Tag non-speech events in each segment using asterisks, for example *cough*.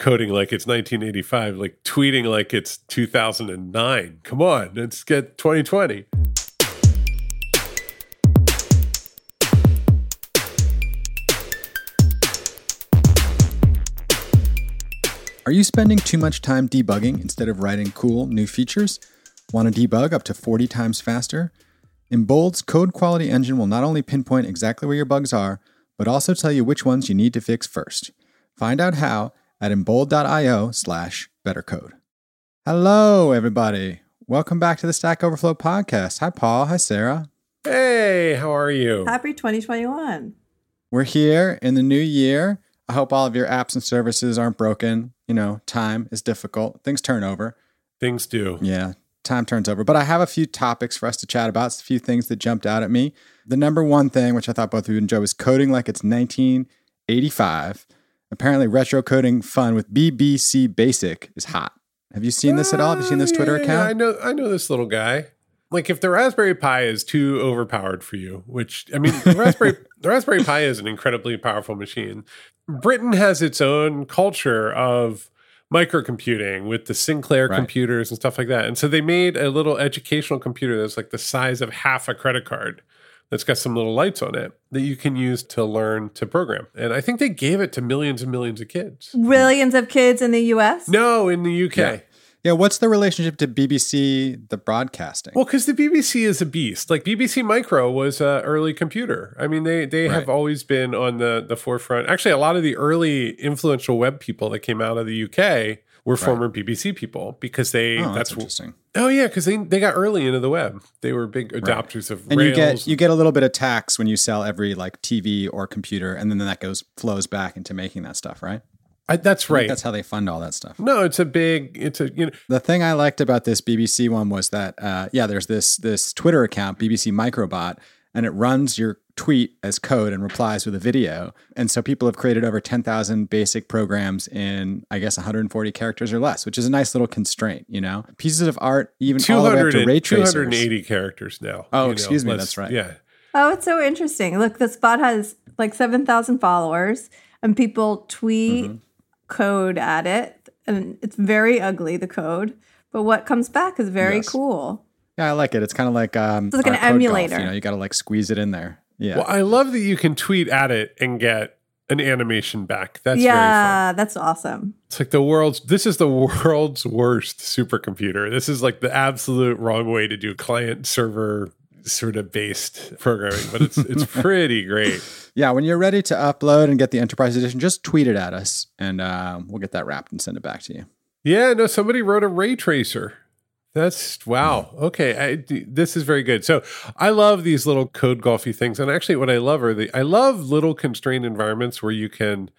coding like it's 1985, like tweeting like it's 2009. Come on, let's get 2020. Are you spending too much time debugging instead of writing cool new features? Want to debug up to 40 times faster? Embold's code quality engine will not only pinpoint exactly where your bugs are, but also tell you which ones you need to fix first. Find out how at embold.io slash bettercode. Hello, everybody. Welcome back to the Stack Overflow podcast. Hi, Paul. Hi, Sarah. Hey, how are you? Happy 2021. We're here in the new year. I hope all of your apps and services aren't broken. You know, time is difficult, things turn over. Things do. Yeah, time turns over. But I have a few topics for us to chat about, it's a few things that jumped out at me. The number one thing, which I thought both of you would enjoy, was coding like it's 1985. Apparently, retro coding fun with BBC Basic is hot. Have you seen this at all? Have you seen this Twitter Uh, yeah, account? I know. I know this little guy. Like, if the Raspberry Pi is too overpowered for you, which I mean, the Raspberry *laughs* the Raspberry Pi is an incredibly powerful machine. Britain has its own culture of microcomputing with the Sinclair Right. computers and stuff like that. And so they made a little educational computer that's like the size of half a credit card. That's got some little lights on it that you can use to learn to program. And I think they gave it to millions and millions of kids. Millions of kids in the US. No, in the UK. Yeah. yeah, what's the relationship to BBC, the broadcasting? Well, because the BBC is a beast. Like BBC Micro was an early computer. I mean, they they have always been on the the forefront. Actually, a lot of the early influential web people that came out of the UK were former BBC people because they oh, that's, that's, interesting. oh yeah because they they got early into the web. They were big adopters of And Rails. you get you get a little bit of tax when you sell every like TV or computer, and then that goes flows back into making that stuff, right? I, that's I right. That's how they fund all that stuff. no, it's a big. It's a you know. The thing I liked about this BBC one was that uh, yeah, there's this this Twitter account BBC Microbot, and it runs your tweet as code and replies with a video. And so people have created over 10,000 basic programs in I guess 140 characters or less, which is a nice little constraint, you know. Pieces of art even all the way up to and- ray tracers. 280 characters now. Oh, you know, excuse me, that's right. Yeah. Oh, it's so interesting. Look, this bot has like 7,000 followers and people tweet Mm-hmm. code at it. And it's very ugly, the code. But what comes back is very Yes. cool. Yeah, I like it. It's kind of like um It's like an our code golf, emulator. you know, you got to like squeeze it in there. Yeah. Well, I love that you can tweet at it and get an animation back. That's very yeah, that's awesome. It's like the world's this is the world's worst supercomputer. This is like the absolute wrong way to do client server sort of based programming, but it's it's *laughs* pretty great. Yeah, when you're ready to upload and get the enterprise edition, just tweet it at us and um, we'll get that wrapped and send it back to you. Yeah, no, somebody wrote a ray tracer. That's wow. Okay, I, this is very good. So I love these little code golfy things, and actually, what I love are the I love little constrained environments where you can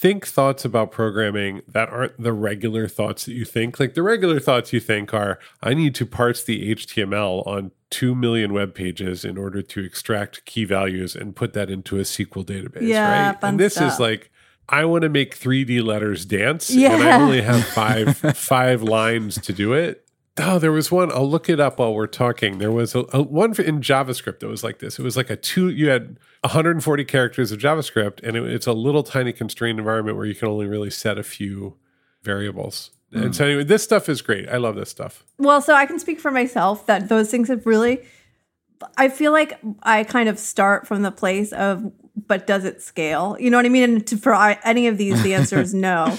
think thoughts about programming that aren't the regular thoughts that you think. Like the regular thoughts you think are, I need to parse the HTML on two million web pages in order to extract key values and put that into a SQL database. Yeah, right? and this stuff. is like. I want to make 3D letters dance, and I only have *laughs* five five lines to do it. Oh, there was one. I'll look it up while we're talking. There was a, a one in JavaScript that was like this. It was like a two. You had 140 characters of JavaScript, and it, it's a little tiny constrained environment where you can only really set a few variables. And hmm. so anyway, this stuff is great. I love this stuff. Well, so I can speak for myself that those things have really. I feel like I kind of start from the place of, but does it scale? You know what I mean? And to, for any of these, the answer is *laughs* no.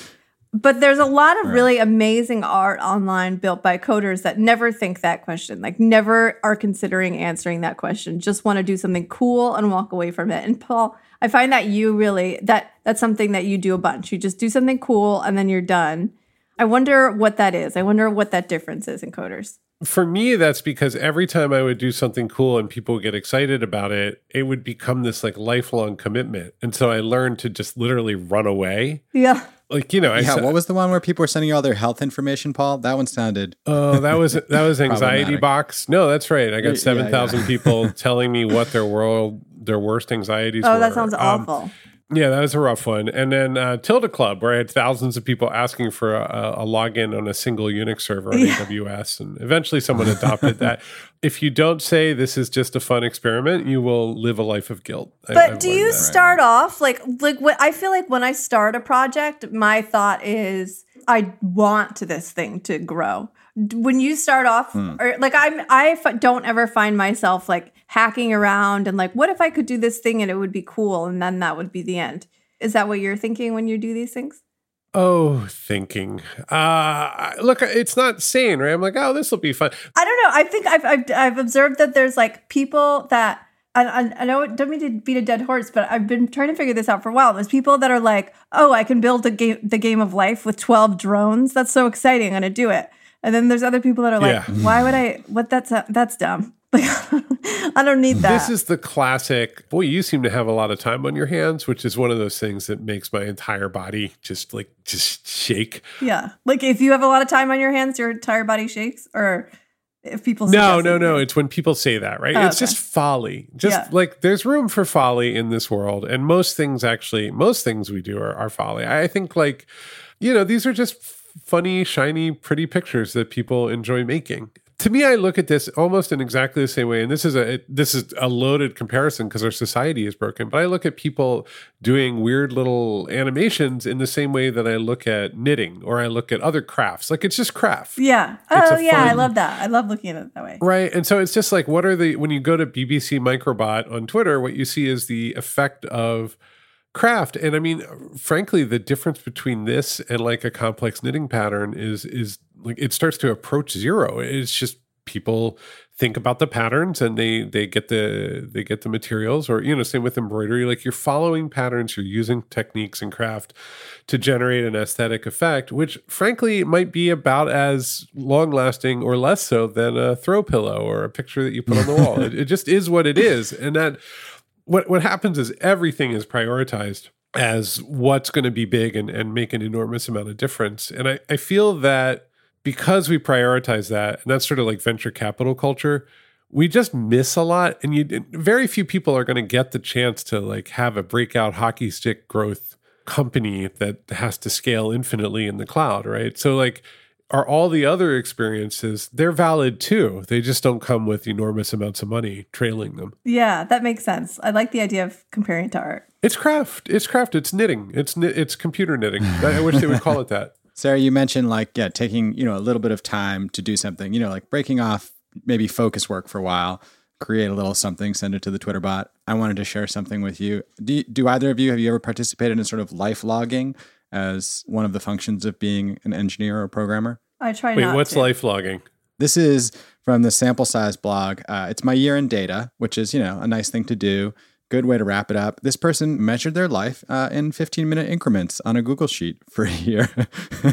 But there's a lot of really amazing art online built by coders that never think that question, like never are considering answering that question, just want to do something cool and walk away from it. And Paul, I find that you really that that's something that you do a bunch. You just do something cool and then you're done. I wonder what that is. I wonder what that difference is in coders. For me, that's because every time I would do something cool and people would get excited about it, it would become this like lifelong commitment. And so I learned to just literally run away. Yeah. Like, you know, I Yeah, said, what was the one where people were sending you all their health information, Paul? That one sounded. Oh, that was that was *laughs* anxiety box. No, that's right. I got seven thousand yeah. people *laughs* telling me what their world their worst anxieties Oh, were. that sounds Um, awful. Yeah, that was a rough one. And then uh, Tilde Club, where I had thousands of people asking for a, a login on a single Unix server on Yeah. AWS. And eventually someone adopted that. *laughs* If you don't say this is just a fun experiment, you will live a life of guilt. But I've do you that. start off like like what I feel like when I start a project, my thought is I want this thing to grow. D- When you start off, or like I'm, I f- don't ever find myself like hacking around and like, what if I could do this thing and it would be cool, and then that would be the end. Is that what you're thinking when you do these things? Oh, thinking. Uh, look, it's not sane, right? I'm like, oh, this will be fun. I don't know. I think I've I've, I've observed that there's like people that. I, I, I know don't mean to beat a dead horse, but I've been trying to figure this out for a while. There's people that are like, "Oh, I can build a game, the game of life with 12 drones. That's so exciting! I'm gonna do it." And then there's other people that are like, Yeah. "Why would I? What? That's uh, that's dumb. *laughs* Like, *laughs* I don't need that." This is the classic. Boy, you seem to have a lot of time on your hands, which is one of those things that makes my entire body just like just shake. yeah. Like if you have a lot of time on your hands, your entire body shakes, or if people No, no, no. It's when people say that, right? Oh, it's okay. just folly. Just Yeah. like there's room for folly in this world. And most things actually, most things we do are, are folly. I think like, you know, these are just funny, shiny, pretty pictures that people enjoy making. To me, I look at this almost in exactly the same way, and this is a this is a loaded comparison because our society is broken. But I look at people doing weird little animations in the same way that I look at knitting or I look at other crafts. Like it's just craft. Yeah. It's Oh yeah, I love that. I love looking at it that way. Right. And so it's just like, what are the, when you go to BBC Microbot on Twitter, what you see is the effect of craft. And I mean, frankly, the difference between this and like a complex knitting pattern is, is like, it starts to approach zero. It's just people think about the patterns and they, they get the, they get the materials or, you know, same with embroidery, like you're following patterns, you're using techniques and craft to generate an aesthetic effect, which frankly might be about as long lasting or less so than a throw pillow or a picture that you put on the wall. *laughs* It, it just is what it is. And that what what happens is everything is prioritized as what's going to be big and, and make an enormous amount of difference. And I, I feel that because we prioritize that, and that's sort of like venture capital culture, we just miss a lot. And you very few people are going to get the chance to like have a breakout hockey stick growth company that has to scale infinitely in the cloud, right? So like are all the other experiences, they're valid too. They just don't come with enormous amounts of money trailing them. Yeah, that makes sense. I like the idea of comparing it to art. It's craft. It's craft. It's knitting. It's it's computer knitting. I I wish they would call it that. *laughs* Sarah, you mentioned like yeah, taking you know a little bit of time to do something. You know, like breaking off maybe focus work for a while, create a little something, send it to the Twitter bot. I wanted to share something with you. Do you- do either of you have you ever participated in sort of life logging as one of the functions of being an engineer or programmer? I try Wait, not what's to. life logging? This is from the sample size blog. Uh, it's my year in data, which is, you know, a nice thing to do. Good way to wrap it up. This person measured their life uh, in 15 minute increments on a Google Sheet *laughs* for a year.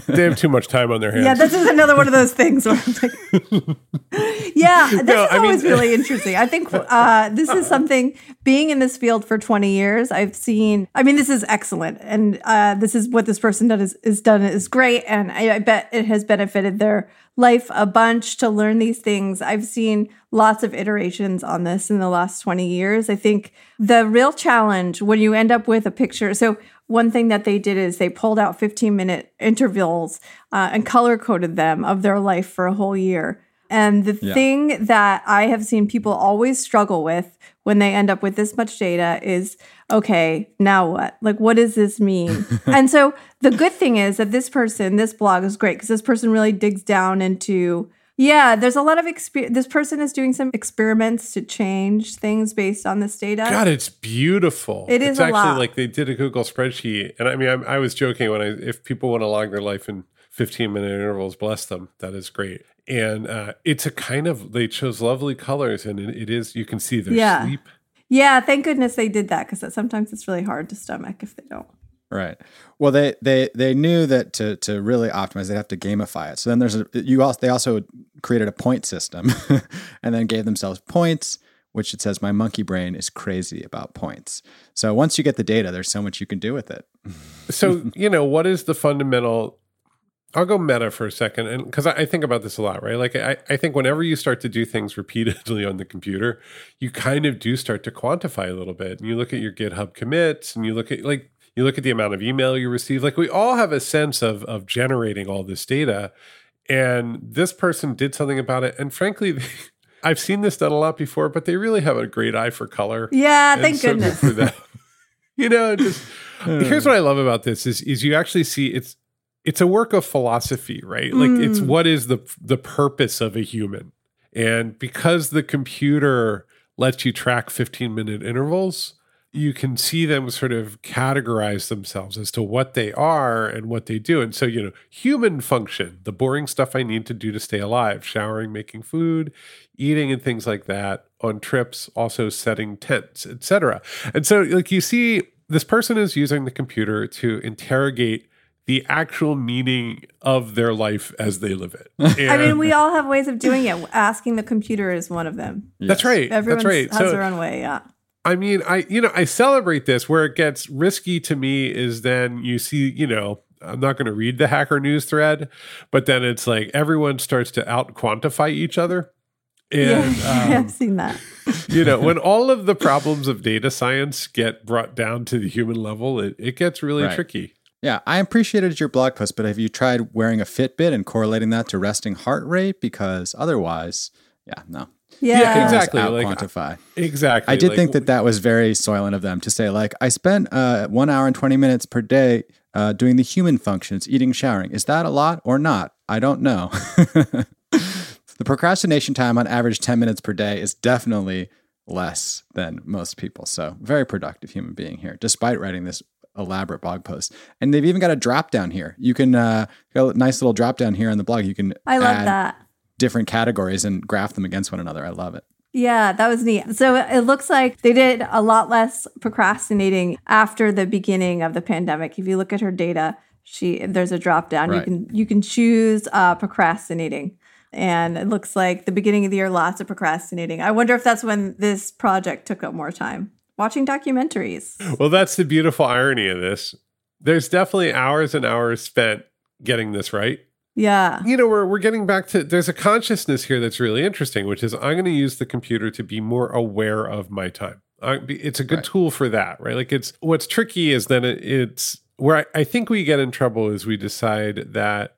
They have too much time on their hands. Yeah, this is another one of those things where I'm like, *laughs* yeah, this No, is I mean- always really interesting. I think uh, this is something. Being in this field for 20 years, I've seen. I mean, this is excellent, and uh, this is what this person done is, is done is great, and I, I bet it has benefited their life a bunch to learn these things. I've seen lots of iterations on this in the last 20 years. I think the real challenge when you end up with a picture. So one thing that they did is they pulled out 15 minute intervals uh, and color coded them of their life for a whole year. And the Yeah. thing that I have seen people always struggle with when they end up with this much data is okay, now what? Like, what does this mean? *laughs* and so the good thing is that this person, this blog is great because this person really digs down into. Yeah, there's a lot of experience. This person is doing some experiments to change things based on this data. God, it's beautiful. It is It's actually lot. like they did a Google spreadsheet, and I mean, I, I was joking when I if people want to log their life in 15 minute intervals, bless them. That is great. And uh, it's a kind of they chose lovely colors, and it, it is you can see their Yeah. sleep. Yeah, thank goodness they did that because sometimes it's really hard to stomach if they don't. Right. Well, they they they knew that to to really optimize, they'd have to gamify it. So then there's a you also they also created a point system, *laughs* and then gave themselves points, which it says my monkey brain is crazy about points. So once you get the data, there's so much you can do with it. So, *laughs* you know, what is the fundamental I'll go meta for a second, and because I, I think about this a lot, right? Like I, I think whenever you start to do things repeatedly on the computer, you kind of do start to quantify a little bit. And you look at your GitHub commits, and you look at like you look at the amount of email you receive. Like we all have a sense of of generating all this data, and this person did something about it. And frankly, they, *laughs* I've seen this done a lot before, but they really have a great eye for color. Yeah, And thank so *laughs* good goodness. for that. you know, just *laughs* here's what I love about this is is you actually see it's it's a work of philosophy, right? Like it's Mm. what is the the purpose of a human. And because the computer lets you track 15 minute intervals, you can see them sort of categorize themselves as to what they are and what they do. And so, you know, human function, the boring stuff I need to do to stay alive, showering, making food, eating and things like that on trips, also setting tents, etc. And so like you see this person is using the computer to interrogate the actual meaning of their life as they live it. *laughs* I mean, we all have ways of doing it. Asking the computer is one of them. that's right. Everyone that's right. has their own way. Yeah. I mean, I you know, I celebrate this. Where it gets risky to me is then you see, you know, I'm not going to read the hacker news thread, but then it's like everyone starts to out quantify each other. And yeah, *laughs* um, I've seen that. *laughs* you know, when all of the problems of data science get brought down to the human level, it, it gets really Right. tricky. Yeah, I appreciated your blog post, but have you tried wearing a Fitbit and correlating that to resting heart rate? Because otherwise, yeah, no. Yeah, Yeah, exactly. Out Like, quantify. Exactly. I did Like, think that that was very soylent of them to say, like, I spent uh, one hour and 20 minutes per day uh, doing the human functions, eating, showering. Is that a lot or not? I don't know. *laughs* the procrastination time on average 10 minutes per day is definitely less than most people. So, very productive human being here, despite writing this elaborate blog post. And they've even got a drop down here. You can, uh, got a nice little drop down here on the blog. You can I love add that. different categories and graph them against one another. I love it. Yeah, that was neat. So it looks like they did a lot less procrastinating after the beginning of the pandemic. If you look at her data, she there's a drop down. You can you can choose uh, procrastinating, and it looks like the beginning of the year lots of procrastinating. I wonder if that's when this project took up more time. Watching documentaries. Well, that's the beautiful irony of this. There's definitely hours and hours spent getting this right. Yeah. You know, we're we're getting back to there's a consciousness here that's really interesting, which is I'm going to use the computer to be more aware of my time. I, it's a good Right. tool for that, right? Like it's what's tricky is then it, it's where I, I think we get in trouble is we decide that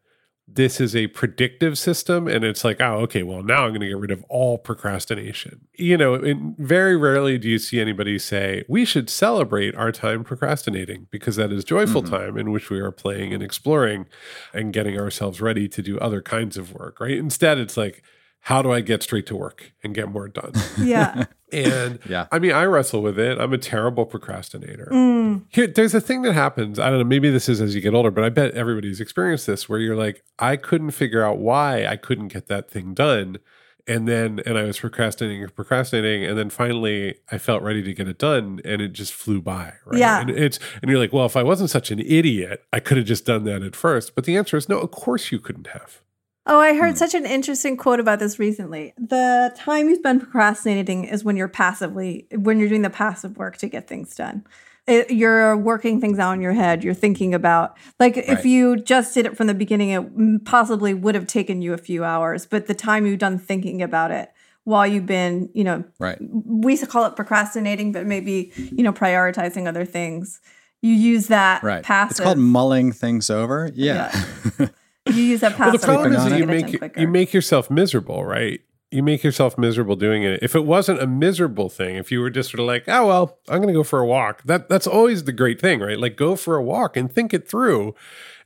this is a predictive system and it's like oh okay well now i'm going to get rid of all procrastination you know very rarely do you see anybody say we should celebrate our time procrastinating because that is joyful Mhm. time in which we are playing and exploring and getting ourselves ready to do other kinds of work right instead it's like how do i get straight to work and get more done *laughs* Yeah. and *laughs* Yeah. i mean i wrestle with it i'm a terrible procrastinator Mm. here, there's a thing that happens. I don't know. Maybe this is as you get older, but I bet everybody's experienced this where you're like, I couldn't figure out why I couldn't get that thing done. And then, and I was procrastinating and procrastinating. And then finally I felt ready to get it done and it just flew by. Right. Yeah. And it's, and you're like, well, if I wasn't such an idiot, I could have just done that at first. But the answer is no, of course you couldn't have. Oh, I heard Hmm. such an interesting quote about this recently. The time you spend procrastinating is when you're passively, when you're doing the passive work to get things done. It, you're working things out in your head. You're thinking about, like, if you just did it from the beginning, it possibly would have taken you a few hours. But the time you've done thinking about it while you've been, you know, Right. we call it procrastinating, but maybe, you know, prioritizing other things. You use that Right. passive. It's called mulling things over. Yeah. *laughs* you use that Well, the problem is that you to get it make, you make yourself miserable, right? You make yourself miserable doing it. If it wasn't a miserable thing, if you were just sort of like, oh well, I'm going to go for a walk. That that's always the great thing, right? Like go for a walk and think it through.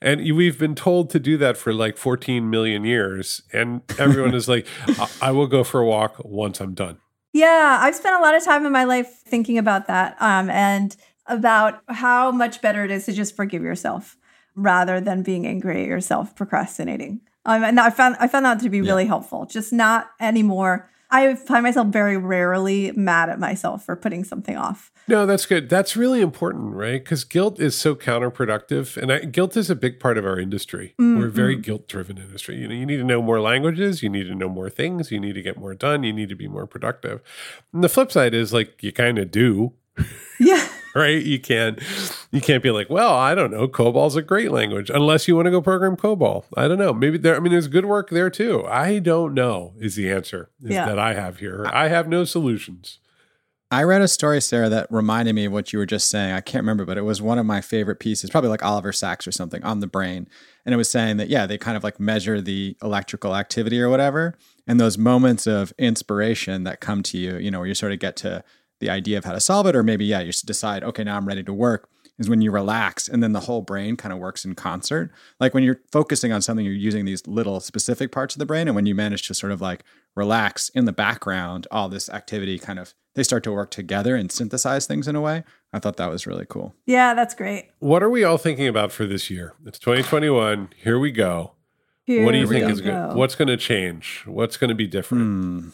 And you- we've been told to do that for like 14 million years, and everyone is like, *laughs* I, I will go for a walk once I'm done. Yeah, I've spent a lot of time in my life thinking about that um, and about how much better it is to just forgive yourself rather than being angry at yourself, procrastinating. Um, and I found I found that to be really helpful. Just not anymore. I find myself very rarely mad at myself for putting something off. No, that's good. That's really important, right? Because guilt is so counterproductive, and I, guilt is a big part of our industry. We're a very guilt-driven industry. You know, you need to know more languages, you need to know more things, you need to get more done, you need to be more productive. And the flip side is like you kind of do. Yeah. *laughs* right? You can't you can't be like, well, I don't know, COBOL's a great language unless you want to go program COBOL. I don't know. Maybe there. I mean, there's good work there too. I don't know. Is the answer is Yeah. that I have here? I have no solutions. I read a story, Sarah, that reminded me of what you were just saying. I can't remember, but it was one of my favorite pieces, probably like Oliver Sacks or something on the brain. And it was saying that, yeah, they kind of like measure the electrical activity or whatever. And those moments of inspiration that come to you, you know, where you sort of get to the idea of how to solve it, or maybe, yeah, you decide, okay, now I'm ready to work, is when you relax and then the whole brain kind of works in concert. Like when you're focusing on something, you're using these little specific parts of the brain. And when you manage to sort of like relax in the background, all this activity kind of they start to work together and synthesize things in a way. I thought that was really cool. Yeah, that's great. What are we all thinking about for this year? It's 2021. Here we go. Here what do you think is go. good? What's going to change? What's going to be different? Hmm.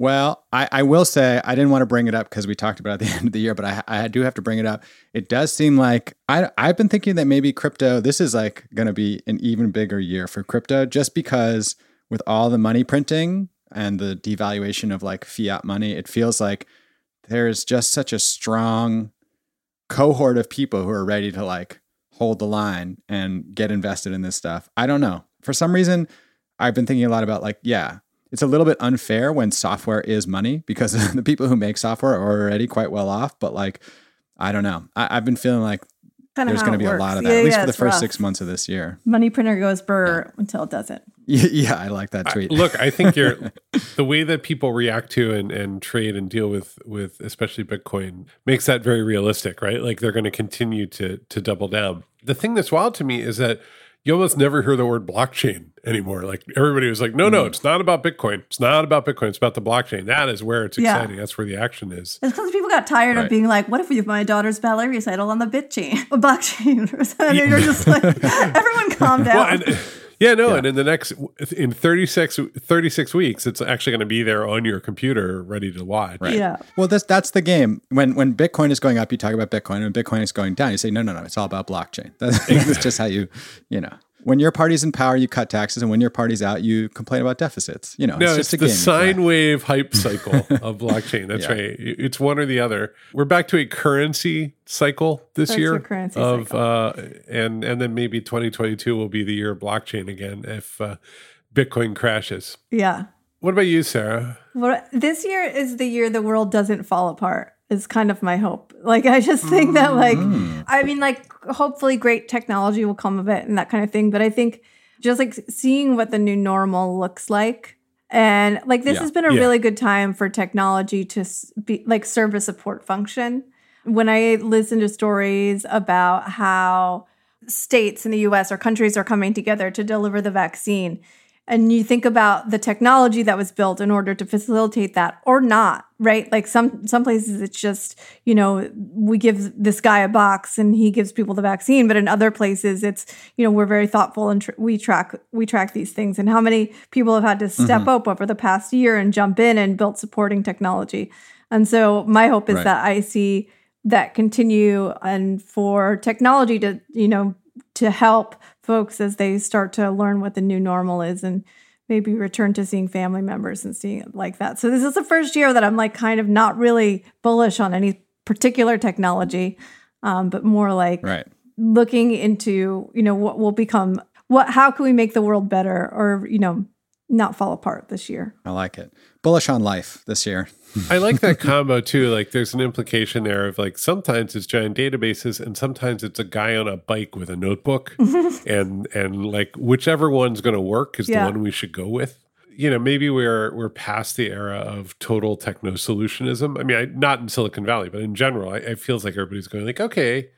Well, I, I will say I didn't want to bring it up because we talked about at the *laughs* end of the year, but I, I do have to bring it up. It does seem like I, I've been thinking that maybe crypto, this is like going to be an even bigger year for crypto just because with all the money printing and the devaluation of like fiat money, it feels like there's just such a strong cohort of people who are ready to like hold the line and get invested in this stuff. I don't know. For some reason, I've been thinking a lot about like, yeah, it's a little bit unfair when software is money because *laughs* the people who make software are already quite well off. But like, I don't know. I, I've been feeling like Kinda there's going to it be a lot of that, Yeah, at least yeah, for the first rough. six months of this year. Money printer goes burr until it doesn't. *laughs* Yeah, I like that I- tweet. look, I think you're *laughs* the way that people react to and, and trade and deal with with especially Bitcoin makes that very realistic, right? Like they're going to continue to to double down. The thing that's wild to me is that you almost never hear the word blockchain anymore. Like everybody was like, no, no, mm. it's not about Bitcoin. It's not about Bitcoin. It's about the blockchain. That is where it's Yeah. exciting. That's where the action is. It's because people got tired Right. of being like, "What if we have my daughter's ballet recital on the bit chain, or *laughs* blockchain?" *laughs* And you're just like, *laughs* "Everyone, calm down." Well, and, yeah, no, and in the next in 36, 36 weeks, it's actually going to be there on your computer, ready to watch. Right. Yeah. Well, that's that's the game. When when Bitcoin is going up, you talk about Bitcoin, and when Bitcoin is going down, you say no, no, no. It's all about blockchain. *laughs* That's, that's just how you, you know. When your party's in power, you cut taxes, and when your party's out, you complain about deficits. You know, No, it's it's, a the game. sine play. wave hype *laughs* cycle of blockchain. That's Yeah. right. It's one or the other. We're back to a currency cycle this That's year currency of cycle. uh and and then maybe 2022 will be the year of blockchain again if uh, Bitcoin crashes. Yeah. What about you, Sarah? Well, this year is the year the world doesn't fall apart. Is kind of my hope. Like I just think that like mm. I mean like hopefully great technology will come of it and that kind of thing, but I think just like seeing what the new normal looks like and like this Yeah. has been a Yeah. really good time for technology to be like serve a support function. When I listen to stories about how states in the US or countries are coming together to deliver the vaccine. And you think about the technology that was built in order to facilitate that or not, right? Like some some places it's just, you know, we give this guy a box and he gives people the vaccine, but in other places it's, you know, we're very thoughtful and tr- we track we track these things and how many people have had to mm-hmm. step up over the past year and jump in and build supporting technology. And so my hope is Right. that I see that continue and for technology to you know to help folks as they start to learn what the new normal is and maybe return to seeing family members and seeing it like that so this is the first year that i'm like kind of not really bullish on any particular technology um, but more like Right. looking into you know what will become what how can we make the world better or you know not fall apart this year I like it. Bullish on life this year. I like that combo too. Like there's an implication there of like sometimes it's giant databases and sometimes it's a guy on a bike with a notebook *laughs* and and like whichever one's going to work is Yeah. the one we should go with. You know, maybe we're we're past the era of total techno solutionism. I mean, I, not in Silicon Valley, but in general, I, it feels like everybody's going like, okay,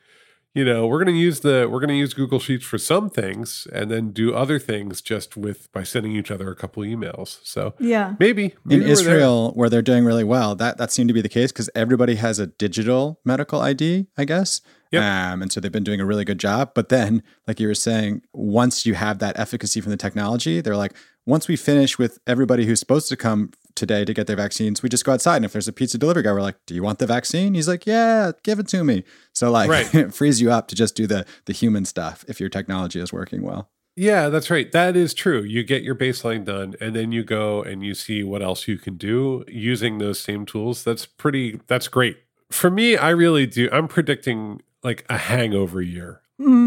you know, we're going to use the we're going to use Google Sheets for some things, and then do other things just with by sending each other a couple emails. So yeah maybe, in maybe we're there. Israel, where they're doing really well, that that seemed to be the case because everybody has a digital medical ID, I guess. Yep. Um, and so they've been doing a really good job. But then, like you were saying, once you have that efficacy from the technology, they're like, once we finish with everybody who's supposed to come today to get their vaccines, we just go outside. And if there's a pizza delivery guy, we're like, "Do you want the vaccine?" He's like, "Yeah, give it to me." So like, Right. *laughs* it frees you up to just do the the human stuff if your technology is working well. Yeah, that's right. That is true. You get your baseline done and then you go and you see what else you can do using those same tools. That's pretty that's great. For me, I really do. I'm predicting like a hangover year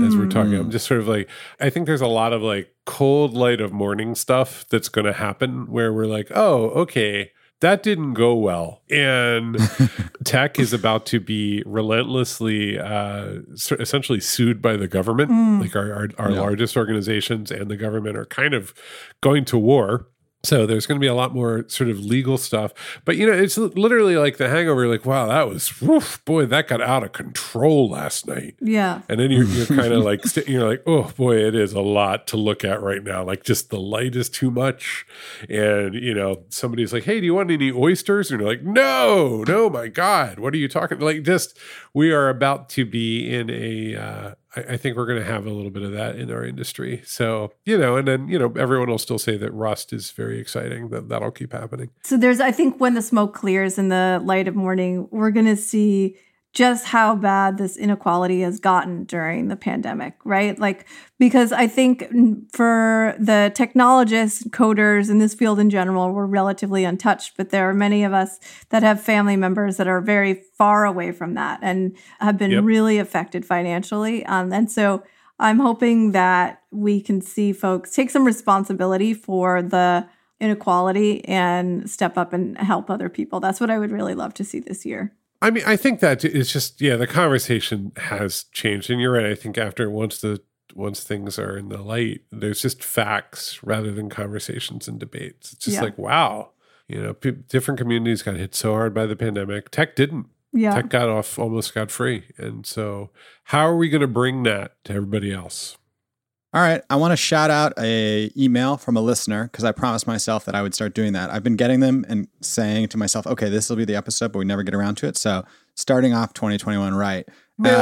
as we're talking. I'm just sort of like, I think there's a lot of like cold light of morning stuff that's going to happen where we're like, oh, okay, that didn't go well. And *laughs* tech is about to be relentlessly, uh, essentially sued by the government. Like our, our, our Yeah. largest organizations and the government are kind of going to war. So there's going to be a lot more sort of legal stuff. But, you know, it's literally like the hangover. Like, wow, that was, woof, boy, that got out of control last night. Yeah. And then you're, you're kind of *laughs* like, you're like, oh boy, it is a lot to look at right now. Like, just the light is too much. And, you know, somebody's like, hey, do you want any oysters? And you're like, no, no, my God, what are you talking? Like, just, we are about to be in a, uh, I, I think we're going to have a little bit of that in our industry. So, you know, and then, you know, everyone will still say that Rust is very exciting, that that'll keep happening. So there's, I think, when the smoke clears in the light of morning, we're going to see just how bad this inequality has gotten during the pandemic, right? Like, because I think for the technologists, coders in this field in general, we're relatively untouched, but there are many of us that have family members that are very far away from that and have been Yep. really affected financially. Um, and so I'm hoping that we can see folks take some responsibility for the inequality and step up and help other people. That's what I would really love to see this year. I mean, I think that it's just yeah, the conversation has changed, and you're right. I think after once the once things are in the light, there's just facts rather than conversations and debates. It's just Yeah. like wow, you know, pe- different communities got hit so hard by the pandemic. Tech didn't. Yeah. Tech got off almost got free, and so how are we going to bring that to everybody else? All right, I want to shout out a email from a listener because I promised myself that I would start doing that. I've been getting them and saying to myself, "Okay, this will be the episode," but we never get around to it. So, starting off 2021 right,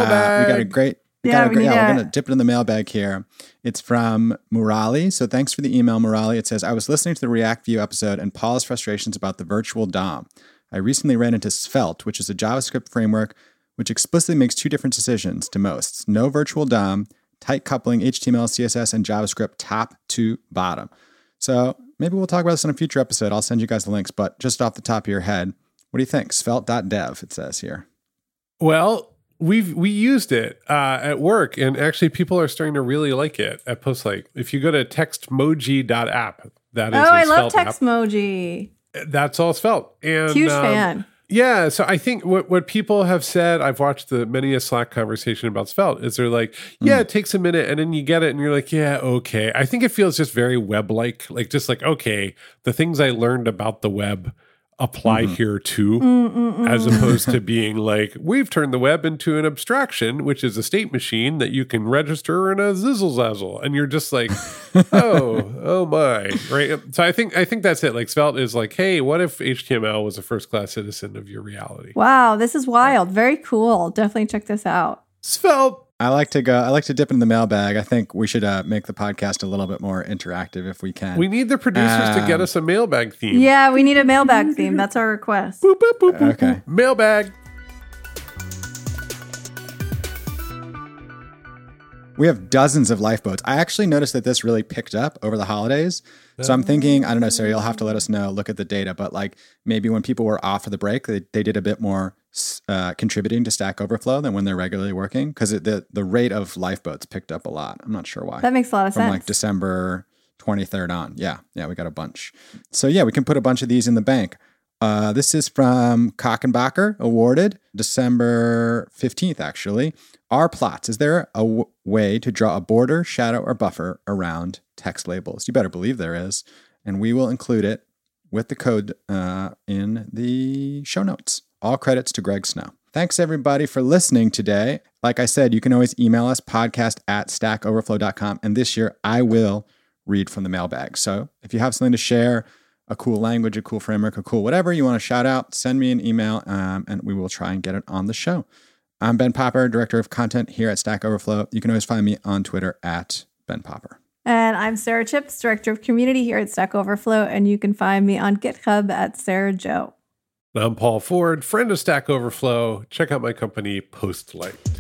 uh, we got a great. We Yeah, got a we great, yeah, we're gonna dip it in the mailbag here. It's from Murali. So thanks for the email, Murali. It says, I was listening to the React Vue episode and Paul's frustrations about the virtual DOM. I recently ran into Svelte, which is a JavaScript framework which explicitly makes two different decisions to most no virtual DOM, tight coupling HTML, CSS, and JavaScript top to bottom. So maybe we'll talk about this in a future episode. I'll send you guys the links, but just off the top of your head, what do you think? Svelte.dev, it says here. Well, we've we used it uh, at work, and actually, people are starting to really like it at Postlight. If you go to textmoji.app, that is Oh, a I love Svelte app. Textmoji. That's all Svelte. And Huge um, fan. Yeah, so I think what what people have said, I've watched the many a Slack conversation about Svelte, is they're like, hmm. yeah, it takes a minute, and then you get it, and you're like, yeah, okay. I think it feels just very web like, like just like okay, the things I learned about the web apply mm-hmm. here too, mm, mm, mm. as opposed to being like, we've turned the web into an abstraction, which is a state machine that you can register in a zizzle zazzle, and you're just like, *laughs* oh, oh my, right? So I think I think that's it. Like Svelte is like, hey, what if HTML was a first class citizen of your reality? Wow, this is wild. Very cool. Definitely check this out. Svelte. I like to go. I like to dip in the mailbag. I think we should uh, make the podcast a little bit more interactive if we can. We need the producers to get Um, us a mailbag theme. Yeah, we need a mailbag theme. That's our request. Boop, boop, boop, boop, Okay. Mailbag. We have dozens of lifeboats. I actually noticed that this really picked up over the holidays. So I'm thinking, I don't know, Sarah, you'll have to let us know, look at the data, but like maybe when people were off for the break, they, they did a bit more uh, contributing to Stack Overflow than when they're regularly working because the, the rate of lifeboats picked up a lot. I'm not sure why. That makes a lot of From sense. like December 23rd on. Yeah. Yeah. We got a bunch. So yeah, we can put a bunch of these in the bank. Uh, this is from koekenbakker, awarded December 15th, actually. R plots. Is there a w- way to draw a border, shadow, or buffer around text labels? You better believe there is. And we will include it with the code uh, in the show notes. All credits to Greg Snow. Thanks everybody for listening today. Like I said, you can always email us podcast at stackoverflow.com. And this year I will read from the mailbag. So if you have something to share, a cool language, a cool framework, a cool whatever you want to shout out, send me an email um, and we will try and get it on the show. I'm Ben Popper, Director of Content here at Stack Overflow. You can always find me on Twitter at Ben Popper. And I'm Sara Chipps, Director of Community here at Stack Overflow, and you can find me on GitHub at Sarah Joe. I'm Paul Ford, friend of Stack Overflow. Check out my company, Postlight.